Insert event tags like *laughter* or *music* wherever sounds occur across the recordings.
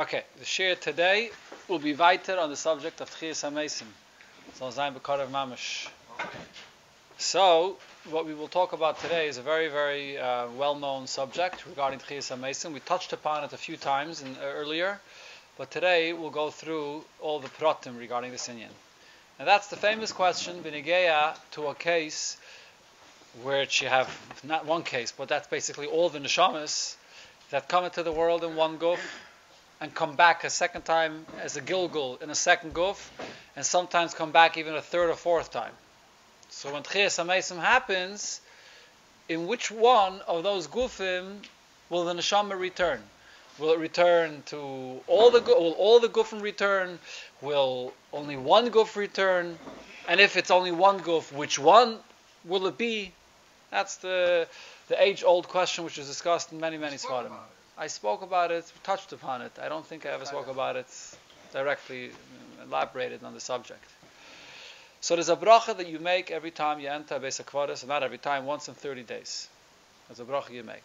Okay, the share today will be weiter on the subject of Tchias HaMesim. So. So, what we will talk about today is a very, very uh, well-known subject regarding Tchias HaMesim. We touched upon it a few times in, uh, earlier, but today we'll go through all the pratim regarding this Inyan. And that's the famous question, B'Nigeya, to a case where you have, not one case, but that's basically all the neshamas that come into the world in one guf and come back a second time as a gilgul in a second guf, and sometimes come back even a third or fourth time. So when Tchias HaMesim happens, in which one of those gufim will the neshama return? Will it return to all the will all the gufim return? Will only one guf return? And if it's only one guf, which one will it be? That's the the age-old question which is discussed in many many svarim. I spoke about it, touched upon it. I don't think I ever spoke about it directly, elaborated on the subject. So there's a bracha that you make every time you enter Beis HaKvaris, and not every time, once in 30 days. There's a bracha you make.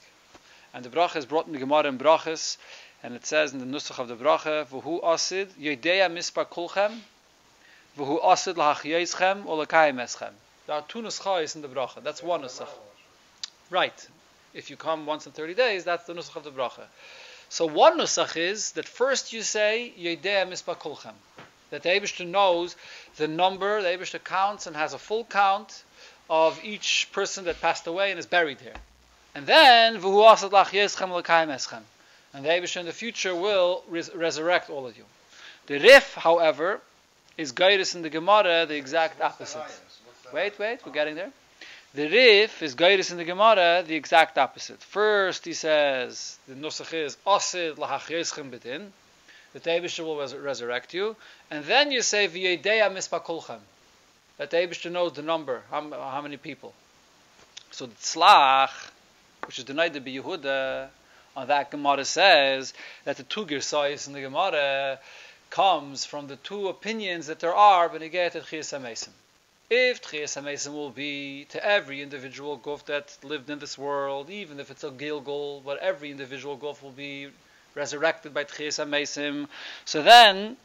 And the bracha is brought in the Gemara in Brachas, and it says in the Nusach of the bracha, V'hu asid yedeya mispar kulchem, V'hu asid lahachyeizchem or lakayim eschem. There are two nuschais in the bracha. That's one nusach. Right if you come once in 30 days, that's the nusach of the bracha. So one nusach is that first you say Yedea Mispa Kulchem. That the Abishter knows the number, the Abishter counts and has a full count of each person that passed away and is buried here. And then V'hu Asad Lach Yeschem L'Kayim Eschem. And the Abishter in the future will res- resurrect all of you. The Rif, however, is guidance in the Gemara the exact opposite. Wait, wait, we're getting there. The Rif is guidance in the Gemara the exact opposite. First, he says the nusach is asid lahachyeschem bedin. The Teibisher will res- resurrect you, and then you say v'yedeya mispakulchem. That the Teibisher knows the number, how, how many people. So the tzlach, which is the Noda B'Yehuda, on that Gemara says that the two girsayis in the Gemara comes from the two opinions that there are when you get at Chiyas. If Tchias HaMesim will be to every individual guf that lived in this world, even if it's a Gilgul, but every individual guf will be resurrected by Tchias HaMesim. So then,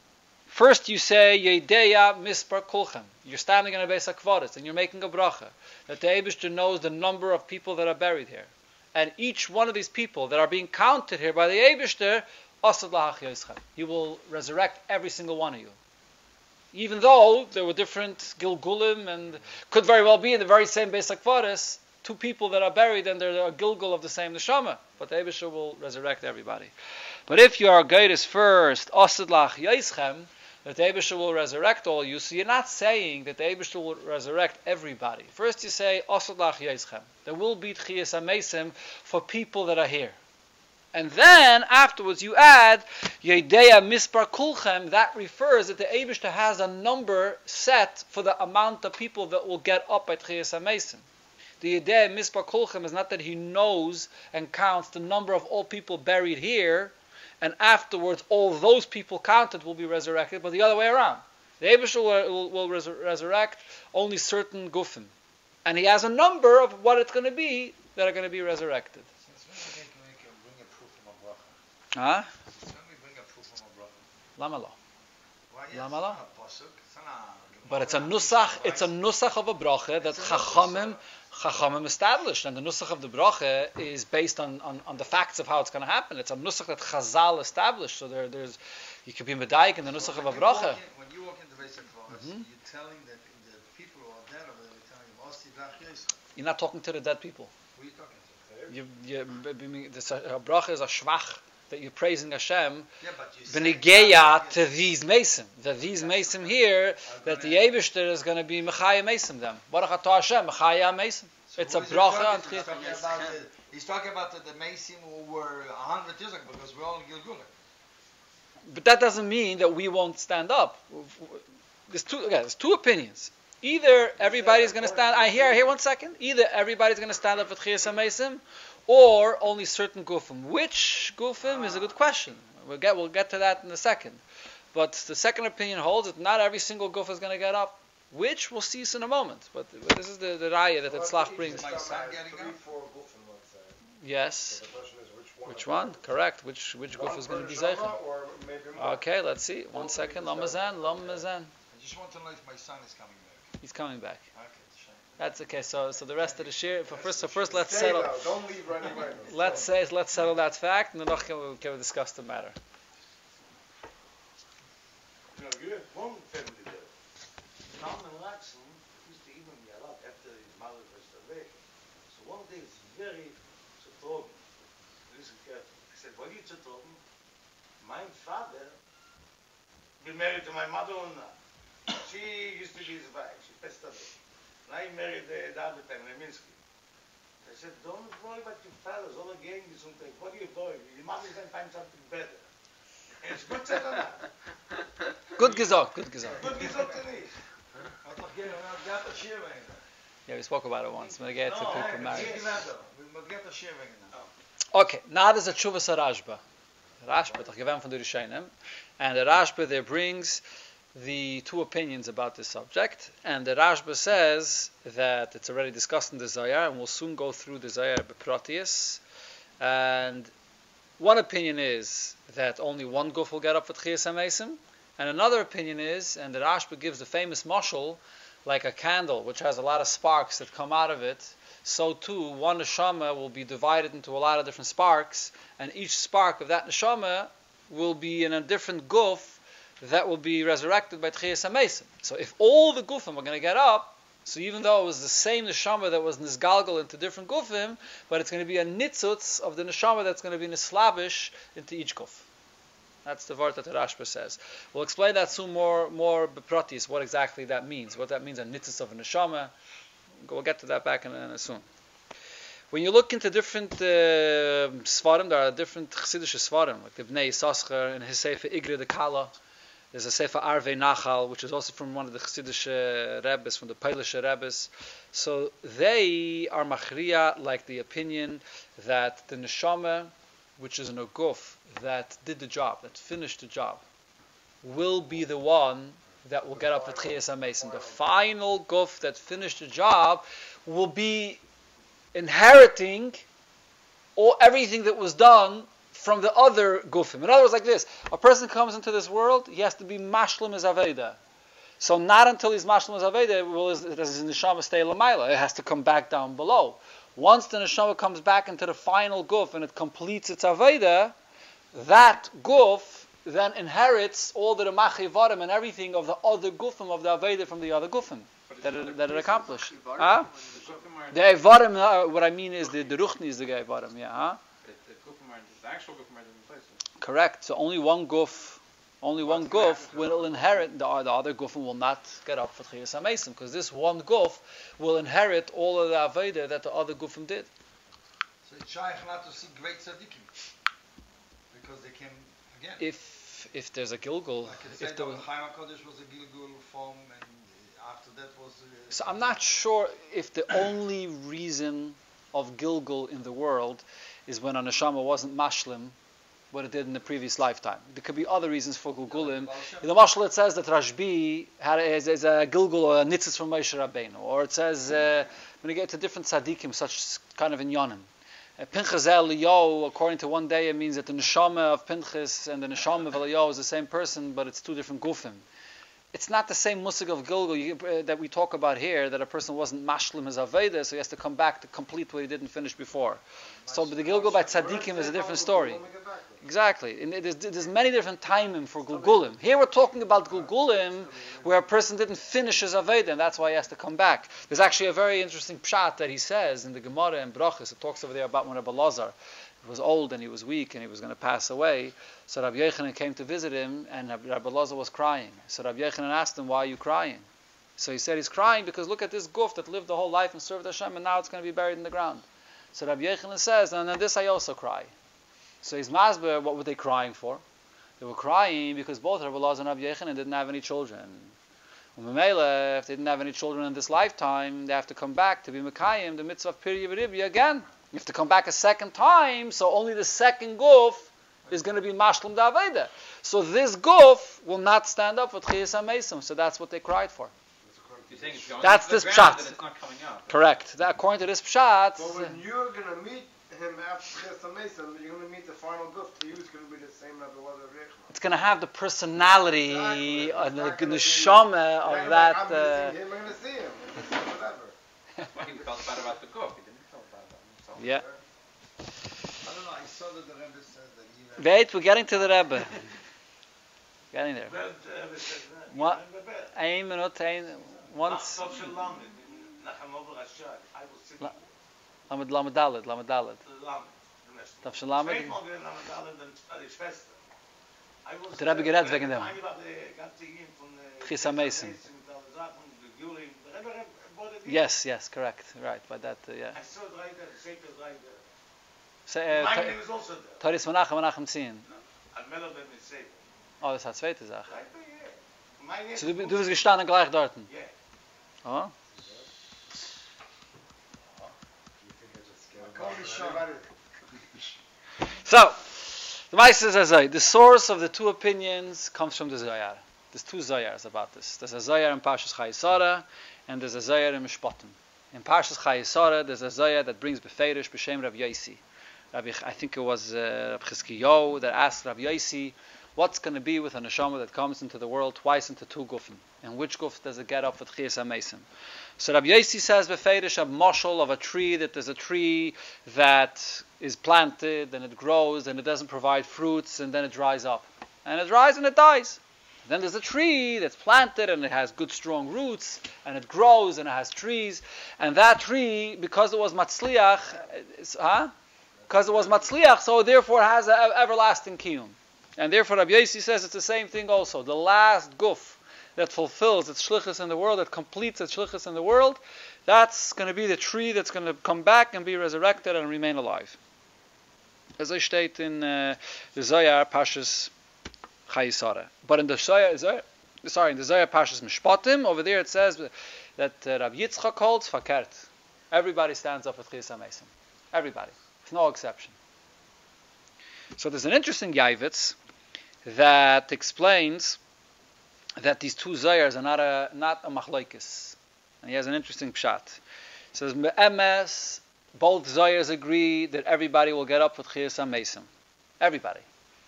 first you say, Yedeya Mispar Kulchem. You're standing in a Beis HaKvaris and you're making a bracha. That the Eibishter knows the number of people that are buried here. And each one of these people that are being counted here by the Eibishter, Asad. He will resurrect every single one of you even though there were different Gilgulim and could very well be in the very same Beis HaKvaris, two people that are buried and they're a Gilgul of the same Neshama. But the will resurrect everybody. But if you are Gaitis first, Osidlach Yaischem, that the Ebesher will resurrect all you, so you're not saying that the Ebesher will resurrect everybody. First you say Osidlach Yaischem. There will be Tchias HaMesim for people that are here. And then afterwards you add Yedeya Mispar Kulchem, that refers that the Abishta has a number set for the amount of people that will get up at Chiyas HaMesim. The Yedeya Mispar Kulchem is not that he knows and counts the number of all people buried here, and afterwards all those people counted will be resurrected, but the other way around. The Abishta will, will, will resur- resurrect only certain gufim. And he has a number of what it's going to be that are going to be resurrected. Huh? Lama lo. Lama lo? But it's a nusach. It's a nusach of a bracha that chachamim chachamim established, and the nusach of the bracha is based on, on, on the facts of how it's going to happen. It's a nusach that Chazal established. So there, there's you could be medayik in the nusach of a bracha. When you walk into Beis HaKvaris, mm-hmm. you're telling that the people who are dead over there, you're telling them, Osti Dach Yisrael. You're not talking to the dead people. Who are you talking to? You, you, I this, a bracha is a shvach that you're praising Hashem Yeah, you to these Mason. That these Mason here, that the Abishter is going to be Mechaya Mason them. Baruch Hashem, Mechaya Mason. So It's a bracha talking on to? Tchias He's talking about the, he's talking about the, the Mason who were a hundred years ago because we're all in Gilgul. But that doesn't mean that we won't stand up. There's two, again, there's two opinions. Either everybody's going to stand. I hear, here one second. Either everybody's going to stand up with Chiyas HaMesim, or only certain gufim. Which gufim is a good question. We'll get we'll get to that in a second. But the second opinion holds that not every single guf is going to get up. Which we'll see in a moment. But, this is the, the raya that the tzlach brings. My son getting up. Three, four gufim, let's say. Yes. So question is, which Which one? Correct. Which which guf is going to be zeichen? Shama Or maybe more. Okay, let's see. One second. Lamazan, Lamazan. I just want to know if my son is coming back. He's coming back. Okay. That's okay. So so the rest of the shir. For first, so first let's settle. now, Don't leave right *laughs* away. Let's say let's settle that fact, and then can we, can discuss the matter. You have one family there. Norman Laxon used to even be a after his mother was away. So one day it's very zertrogen. Listen carefully. I said, what are you zertrogen? My father been married to my mother-in-law. She used to be his wife. She passed away. I married the, the other time, Leminski. I said, don't worry about your father. All again is something. What are you doing? Your mother's going to find something better. It's good said or not? Good gesagt. Good gesagt. Good gesagt or nicht? Hat doch gehen, wir haben gehabt das wegen. Yeah, we spoke about it once. I get to people married. Gehabt das Schir wegen. Okay, now there's a Chuvas Rashba. Rashba, doch gewähnt von der Rishonim. And the Rashba there brings the two opinions about this subject. And the Rashba says that it's already discussed in the Zayar, and we'll soon go through the Zayar Beprotius. And one opinion is that only one guf will get up for Tchias HaMesim. And another opinion is, and the Rashba gives the famous mashal, like a candle which has a lot of sparks that come out of it, so too one neshama will be divided into a lot of different sparks, and each spark of that neshama will be in a different guf that will be resurrected by Tchias HaMesim. So if all the gufim are going to get up, so even though it was the same neshama that was nisgalgal into different gufim, but it's going to be a nitzutz of the neshama that's going to be nislavish into each guf. That's the word that the Rashba says. We'll explain that soon more more bepratis, what exactly that means, what that means a nitzutz of a neshama. We'll get to that back in, in soon. When you look into different uh, svarim, there are different chassidish svarim, like the Bnei Yissaschar and his Sefer Igre de Kala. There's a Sefer Arve Nachal, which is also from one of the chassidish uh, rebbes, from the Polish rebbes. So they are machriya, like the opinion that the neshama, which is an oguf that did the job, that finished the job, will be the one that will get up for Tchias HaMesim. The final guf that finished the job will be inheriting all everything that was done from the other gufim. In other words, like this: a person comes into this world, he has to be mashlim as aveda. So not until he's mashlim as aveda will his, does his neshama stay lamaila. It has to come back down below. Once the neshama comes back into the final guf and it completes its aveda, that guf then inherits all the remachivarim and everything of the other gufim of the aveda from the other gufim that it, that it accomplished. Huh? The Evarim, uh, what I mean is the, the Ruchni is the Evarim, yeah, huh? The actual guf are different places. Correct. So only one guf, only one guf will inherit, the, the other gufim will not get up for Tchias HaMesim, because this one guf will inherit all of the Aveda that the other gufim did. So it's shaykh not to see great tzaddikim. Because they came again. If if there's a Gilgul, Like if said, there that was, Chaim HaKadosh was a Gilgul form, and after that was... Uh, so I'm not sure if the only reason of Gilgul in the world is when a neshama wasn't mashlim what it did in the previous lifetime. There could be other reasons for Gilgulim. In the Mashal it says that Rashbi had a, is, is a Gilgul or a Nitzitz from Moshe Rabbeinu. Or it says, uh, when you get to different tzaddikim, such kind of in Yonim. Uh, Pinchas Eliyahu, according to one day, it means that the neshama of Pinchas and the neshama of Eliyahu is the same person, but it's two different gufim. It's not the same musig of Gilgul you, uh, that we talk about here, that a person wasn't mashlim his Aveda, so he has to come back to complete what he didn't finish before. So the Gilgul by tzaddikim is a different story. Exactly. And there's, there's many different timing for Gulgulim. Here we're talking about Gulgulim where a person didn't finish his Aveda and that's why he has to come back. There's actually a very interesting pshat that he says in the Gemara and Brachas. It talks over there about when Rabbi Lazar was old and he was weak and he was going to pass away. So Rabbi Yechanan came to visit him and Rabbi Lazar was crying. So Rabbi Yechanan asked him, why are you crying? So he said he's crying because look at this guf that lived the whole life and served Hashem and now it's going to be buried in the ground. So Rabbi Yechanan says, and then this I also cry. So he's masber, what were they crying for? They were crying because both Rabbi Lazar and Rabbi Yechanan didn't have any children. If they didn't have any children in this lifetime, they have to come back to be Mekayim, the mitzvah of Piri Yeribya again. You have to come back a second time, so only the second guf is going to be Mashlim Daveda. So this guf will not stand up for Tchias HaMesim, so that's what they cried for. You're saying it's going That's the this pshat. it's not coming out. Correct. That, according to this pshat, But when you're going to meet him him after Chesed Mason, you're going to meet the final goof to you is going to be the same as it was at Rechma. It's going to have the personality Exactly. and the, It's not gonna the be- shama Yeah, of that. I'm going to Uh, see him, I'm going to see him. It's Whatever. Well, he felt bad about the cook. He didn't feel bad about himself. Yeah. I don't know, I saw that the Rebbe said that you Wait, we're getting to the Rebbe. *laughs* getting there. Wer, was ist das? What? Wer, wer? Ein minute, ein, once. Nach so lang, nach Hanover Rashad, I was sitting La- Lamed Lamed Dalet, Lamed Dalet. lang. the next- Darf schon Lamed? Zweimal gewesen am Dalen, dann die Schwester. I was, Der Rebbe geredet wegen dem. eingeladen, ganze Ehen Chisa Mason. mit allen Sachen, die Jury. Der Rebbe, wurde die- Yes, yes, correct. Right, by that, uh, yeah. I saw drei, der Sefer drei, der- Say, uh, My Ta- name is also there. Taris Menachem, Menachem Tzien. Al Meller ben Sefer. Oh, das ist eine zweite Sache. Right there, yeah. So, du, is du bist gestanden gleich dort. Yeah. Oh? Makol Nisham. Everybody- So, the Mice is as the source of the two opinions comes from the Zohar. There's two Zayars about this. There's a Zohar in Parshas Chayesara, and there's a Zohar in Mishpatim. In Parshas Chayesara, there's a Zohar that brings Beferish B'Shem Rav. Rabbi, I think it was uh, Rav Chizkiyahu that asked Rav Yosi, what's going to be with a neshama that comes into the world twice into two gufim? And which guf does it get up with Chiyas HaMesim? So Rabbi Yosi says Beferish a moshel of a tree, that there's a tree that is planted and it grows and it doesn't provide fruits and then it dries up. And it dries and it dies. Then there's a tree that's planted and it has good strong roots and it grows and it has trees. And that tree, because it was matzliach, huh? Because it was matzliach, so therefore it has an everlasting kiyum. And therefore Rabbi Yosi says it's the same thing also. The last guf that fulfills its shlichus in the world, that completes its shlichus in the world, that's going to be the tree that's going to come back and be resurrected and remain alive. As I state in uh, the Zohar Pashas Chayisara. But in the Zohar- sorry, in the Zohar Pashas Mishpatim, over there it says that uh, Rav Yitzchak holds fakert. Everybody stands up with Chiyas HaMesim. Everybody. With no exception. So there's an interesting Yavitz that explains that these two Zohars are not a, not a machlokes. And he has an interesting pshat. He says, MS, both Zohars agree that everybody will get up with Chiyas HaMesim. Everybody.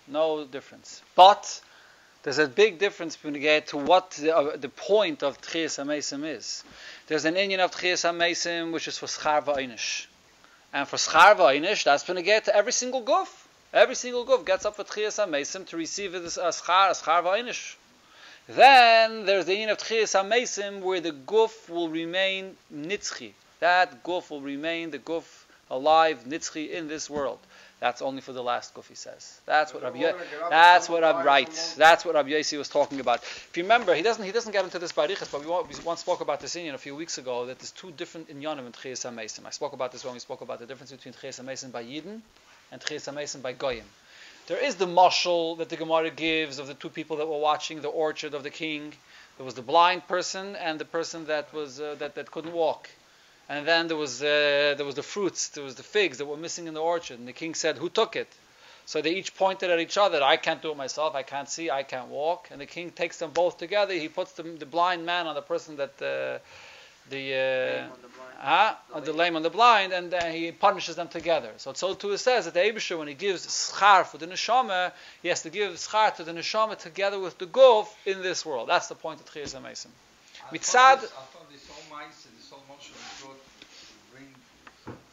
No difference. But there's a big difference between to what the, uh, the point of Tchias HaMesim is. There's an Indian of Tchias HaMesim which is for Schar V'Einish. And for Schar V'Einish, that's going to get to every single goof. Every single goof gets up for Tchias HaMesim to receive this uh, Schar, Schar V'Einish. Then there's the Indian of Tchias HaMesim where the goof will remain Nitzchi. That goof will remain the goof alive, Nitzchi, in this world. That's only for the last goof, he says. That's what Rabbi Ye- woman get up that's what I'm right. That's what Rabbi Yossi was talking about. If you remember, he doesn't he doesn't get into this by Riches, but we, we once spoke about this in a few weeks ago that there's two different inyanim in Tchias HaMesim. I spoke about this when we spoke about the difference between Tchias HaMesim by Yidden and Tchias HaMesim by Goyim. There is the mashal that the Gemara gives of the two people that were watching the orchard of the king. There was the blind person and the person that was uh, that, that couldn't walk. And then there was uh, there was the fruits, there was the figs that were missing in the orchard. And the king said, "Who took it?" So they each pointed at each other. I can't do it myself. I can't see. I can't walk. And the king takes them both together. He puts the, the blind man on the person that uh, the uh, huh? on the lame on the blind, and uh, he punishes them together. So so too it says that the Abisher, when he gives schar for the neshama, he has to give schar to the neshama together with the guf in this world. That's the point of Tchias HaMesim. I Mitzad- thought this- I thought this whole mice and this whole motion was brought to bring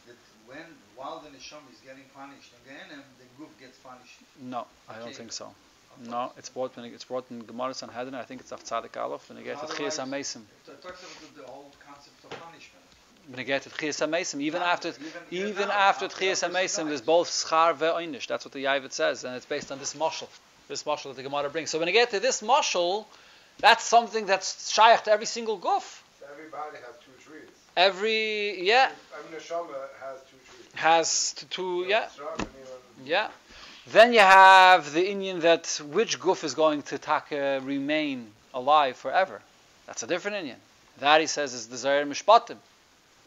that when while the neshama is getting punished again, and the group gets punished. No, I don't think so. No, it's brought when it- it's brought in Gemara Sanhedrin. I think it's of Tzadik Aleph, and you get to Tchias Otherwise- HaMesim. It talks about the whole concept of punishment. When you get to Tchias HaMesim, even after even- even now, after after Tchias the there's Sinai. both schar ve'oinish. That's what the Yavit says, and it's based on this mashal, this mashal that the Gemara brings. So when you get to this mashal, that's something that's shaykh to every single guf. Everybody has two trees. Every yeah I mean, has two trees. has to, to yeah Strong and even- yeah. Then you have the Indian that which goof is going to taka remain alive forever. That's a different Indian. That he says is Zayir Mishpatim.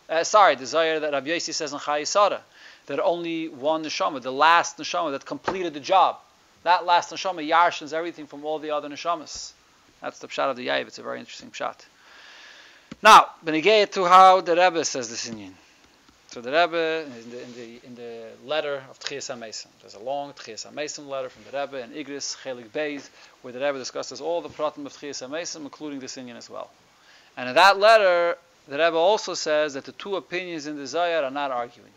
Uh, sorry, Zayir that Rabbi Yossi says in Chayisara, that only one neshama, the last neshama that completed the job, that last neshama yarshins everything from all the other neshamas. That's the pshat of the Yav. It's a very interesting pshat. Now, get to how the Rebbe says this Indian. So the Rebbe in the in the, in the letter of Tchias HaMesim. There's a long Tchias HaMesim letter from the Rebbe in Igris Chelik Beis, where the Rebbe discusses all the pratim of Tchias HaMesim, including this Indian as well. And in that letter, the Rebbe also says that the two opinions in the Zayar are not arguing.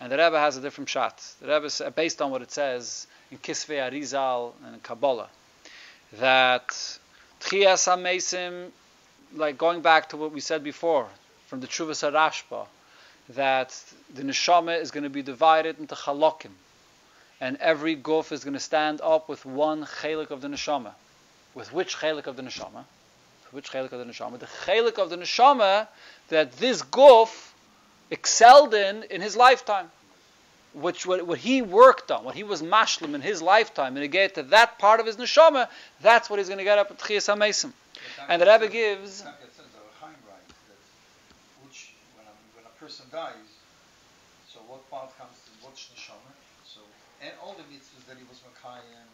And the Rebbe has a different shot. The Rebbe, based on what it says in Kisvei Arizal and in Kabbalah, that Tchias HaMesim, like going back to what we said before, from the Chuvas HaRashba, that the neshama is going to be divided into chalokim, and every guf is going to stand up with one chelik of the neshama. With which chelik of the neshama? Which chelik of the neshama? The chelik of the neshama that this guf excelled in in his lifetime. Which what, what he worked on, what he was mashlim in his lifetime, and again to that part of his neshama, that's what he's going to get up at Tchias HaMesim. And the Rebbe gives Like it says, the Chaim writes that which when a, when a person dies, so what part comes to which neshama? So and all the mitzvahs that he was makayim,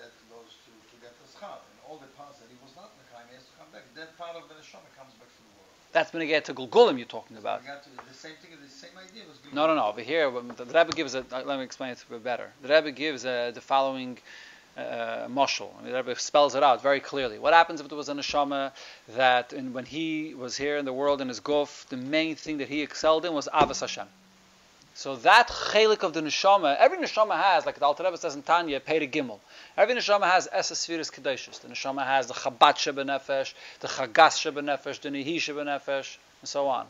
that goes to to get the schar, and all the parts that he was not makayim, has to come back. That part of the neshama comes back to the world. that's going to get to Gulgulim you're talking about. We to, the same thing, the same idea was. being- No, no, no. Over here, the Rebbe gives a. uh, Let me explain it a bit better. The Rebbe gives uh, the following uh, mashal. I mean, the Rebbe spells it out very clearly. What happens if there was a neshama that, in, when he was here in the world in his guf, the main thing that he excelled in was avas Hashem. So that chelik of the neshama, every neshama has, like the Alter Rebbe says in Tanya, Peri Gimel. Every neshama has esesfiris kedoshes. The neshama has the chabat shebenefesh, the chagas shebenefesh, the nihi shebenefesh, and so on.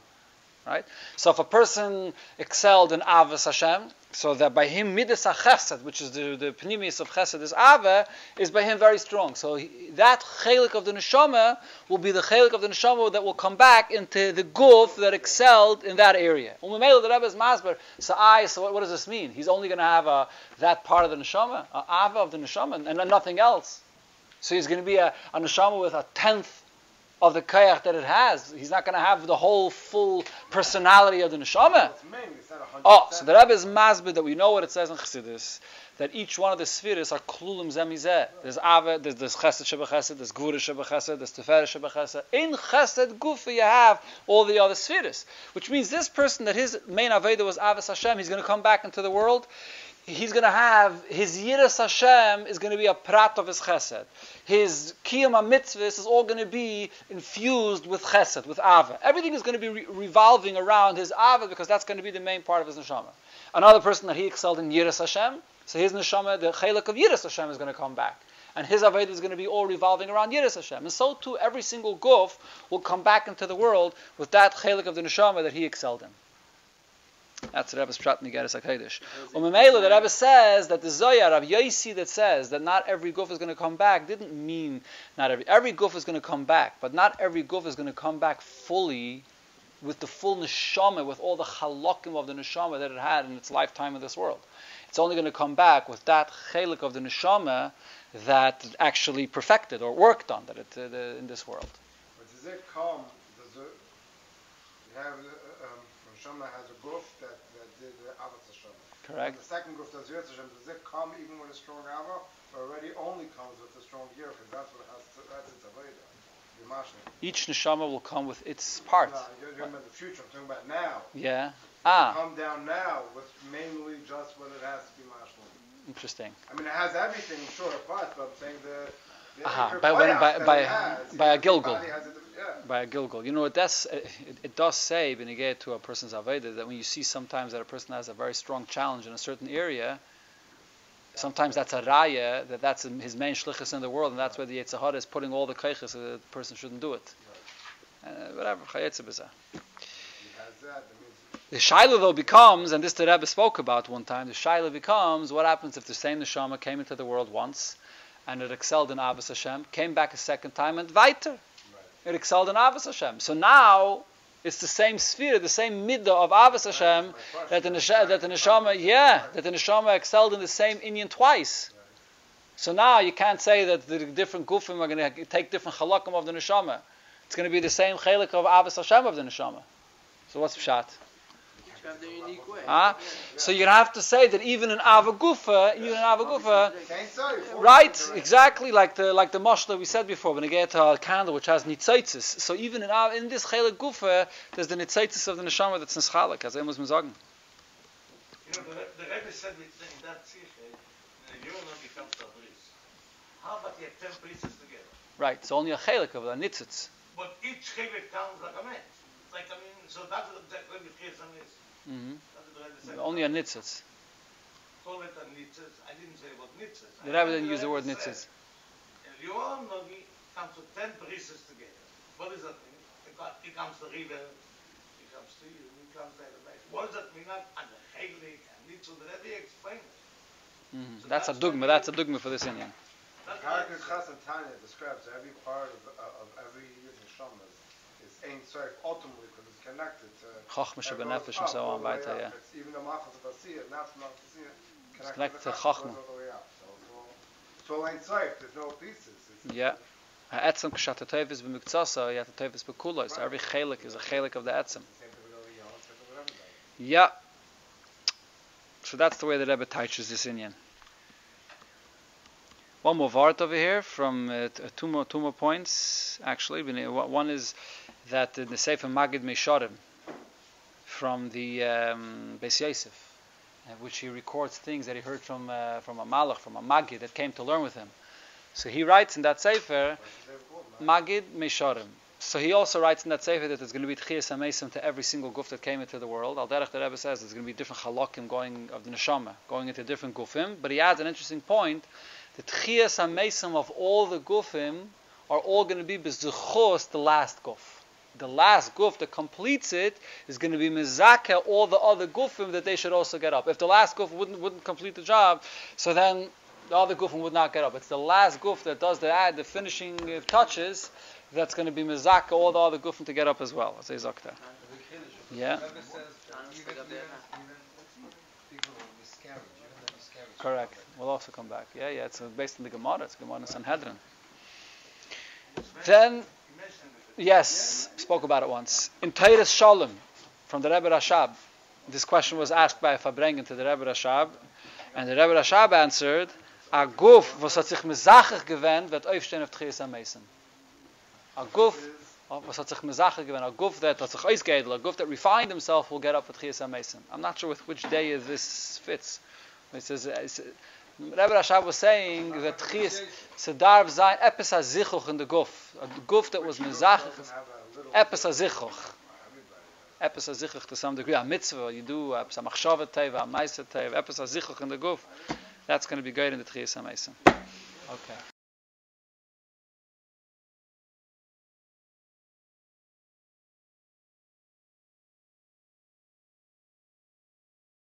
Right? So if a person excelled in Avas Hashem, so that by him Midas HaChesed, which is the, the Pnimius of Chesed, is Ava, is by him very strong. So he, that Chelik of the Neshama will be the Chelik of the Neshama that will come back into the Guf that excelled in that area. Umemela, the Rebbe is Masber, so I, so what, what does this mean? He's only going to have a, that part of the Neshama, a Ava of the Neshama, and, and nothing else. So he's going to be a, a Neshama with a tenth of the kayach that it has. He's not going to have the whole full personality of the neshama. It's mainly, it's not a hundred Oh, so the Rebbe is masbid that we know what it says in Chassidus, that each one of the spheres are klulim zemizeh. There's Ava, there's, there's Chesed Sheba Chesed, there's Gvura Sheba Chesed, there's Teferet Sheba Chesed. In Chesed Gufa you have all the other spheres, which means this person that his main Aveda was Avas Hashem, he's going to come back into the world. He's going to have his Yiras Hashem is going to be a prat of his Chesed. His Kiyam mitzvahs is all going to be infused with Chesed, with Ava. Everything is going to be re- revolving around his Ava because that's going to be the main part of his neshama. Another person that he excelled in Yiras Hashem, so his neshama, the chelik of Yiras Hashem is going to come back. And his Aveda is going to be all revolving around Yiras Hashem. And so too, every single guf will come back into the world with that chelik of the neshama that he excelled in. That's the Rebbe's Pshat Nigeris HaKadosh. Umemela, the Rebbe says that the Zoyar of Yosi that says that not every guf is going to come back didn't mean not every every guf is going to come back, but not every guf is going to come back fully with the full neshama, with all the halakim of the neshama that it had in its lifetime in this world. It's only going to come back with that chelik of the neshama that actually perfected or worked on that it, uh, the, in this world. But does it come, does it, have, has a that, that did the Avat Hashem. Correct. The second does Hashem, does it come even with a strong Ava, or already only comes with a strong because that's what it has to, that's its Aveda. Each neshama will come with its part. No, you're talking about the future, I'm talking about now. Yeah. Ah, Come down now with mainly just what it has to be Mashne. interesting. I mean, it has everything, sure, but, but I'm saying the Aha, by when- by- by- has, by a everybody Gilgul. has it, yeah. by a Gilgul. You know, it does, it, it does say, Benegay, to a person's Aveda, that when you see sometimes that a person has a very strong challenge in a certain area, sometimes that's a raya, that that's his main shlichus in the world, and that's where the Yetzer Hara is putting all the keiches so that the person shouldn't do it. Uh, whatever, chayetze b'zeh. He has that, that means The shaila though becomes, and this the Rebbe spoke about one time, the shaila becomes, what happens if the same neshama came into the world once, and it excelled in Avos Hashem, came back a second time, and weiter. It excelled in Avos Hashem. So now, it's the same sphere, the same midah of Avos Hashem, that the, nesha, that the neshama, yeah, that the neshama excelled in the same Indian twice. So now you can't say that the different gufim are going to take different halakim of the neshama. It's going to be the same chalik of Avos Hashem of the neshama. So what's pshat? Described in a unique way. Ah, So you have to say that even in Avagufa, even in Avagufa, right? Exactly like the like the mush that we said before when you get a candle which has nitzaitis. So even in in this chelik gufa, there's the nitzaitis of the neshama that's nischalik, as I muss man sagen. You know, the, Re- the Rebbe said with, in that Sicha, the Yonah becomes a priest. How about you have 10 priests together? Right. So only a chelik of the nitzitz. But each Chevik counts like a man. Like, I mean, so that's what the Rebbe Chesam is. hmm That's what the Rebbe said. Only a nitzitz. Call it a nitzes. I didn't say what nitzes. The Rebbe didn't use the word nitzitz. Eliyahu Nogi comes to 10 priests together. What does that mean? He comes to river, he comes to you, he comes to the back. What does that mean? And the Chevik and nitzul, the Rebbe explained it. hmm So That's a dogma. That's a dogma for this Indian. That's what Paragraph it's- Chas and Tanya describes every part of, of every Yiddish neshama is, is Ein Sof ultimately because it's connected to. Chachma it goes and so on. way yeah. It's even the of Asiya, not from Asiya, connected to Chachma, Chachma. goes all the way up. So all, it's all Ein Sof, there's no pieces. It's, Yeah. Ha'etzem kshat ha'tevis b'miktsasa, yat ha'tevis b'kuloi. So every chelik is a chelik of the etzem. Same thing with Eliyahu, same thing with everybody. Yeah. So that's the way the Rebbe teaches this Indian. One more vart over here from uh, uh, two more two more points actually. One is that the Sefer Magid Mesharim from the um, Beis Yosef, uh, which he records things that he heard from uh, from a Malach, from a Magid that came to learn with him. So he writes in that Sefer Magid Mesharim. So he also writes in that sefer that there's going to be tchias amesim to every single guf that came into the world. Al derech the Rebbe says there's going to be different halakim going of the neshama going into different gufim. But he adds an interesting point: the tchias amesim of all the gufim are all going to be bezuchos the last guf. The last guf that completes it is going to be mezaka all the other gufim that they should also get up. If the last guf wouldn't wouldn't complete the job, so then the other gufim would not get up. It's the last guf that does the add the finishing uh, touches that's going to be mezaka all the other gufim to get up as well. As they. Yeah, Rebbe says even, even, even people who miscarriage, even the miscarriage. Correct. We'll also come back. Yeah, yeah. It's based on the Gemara. It's Gemara in Sanhedrin. Then, yes, spoke about it once. In Teiris Shalom, from the Rebbe Rashab, this question was asked by Farbrengen to the Rebbe Rashab, and the Rebbe Rashab answered, a guf, was hat sich mezachig gewend, wird aufstehen auf Tchias Ameisen. A guf, was hat sich mezacher given a guf that hat sich ausgedel, a guf that refined himself will get up for Tchias HaMesim. I'm not sure with which day this fits. It says, uh, it's, Rebbe Rashab was saying that Tchias, Sedarv Zayin, Epis HaZichuch in the guf. A guf that was little Epis HaZichuch. Epis HaZichuch to some degree. A mitzvah, you do Epis HaMachshavet Teva, a Maisa Teva, Epis HaZichuch in the guf. That's going to be great in the Tchias HaMesim. Okay.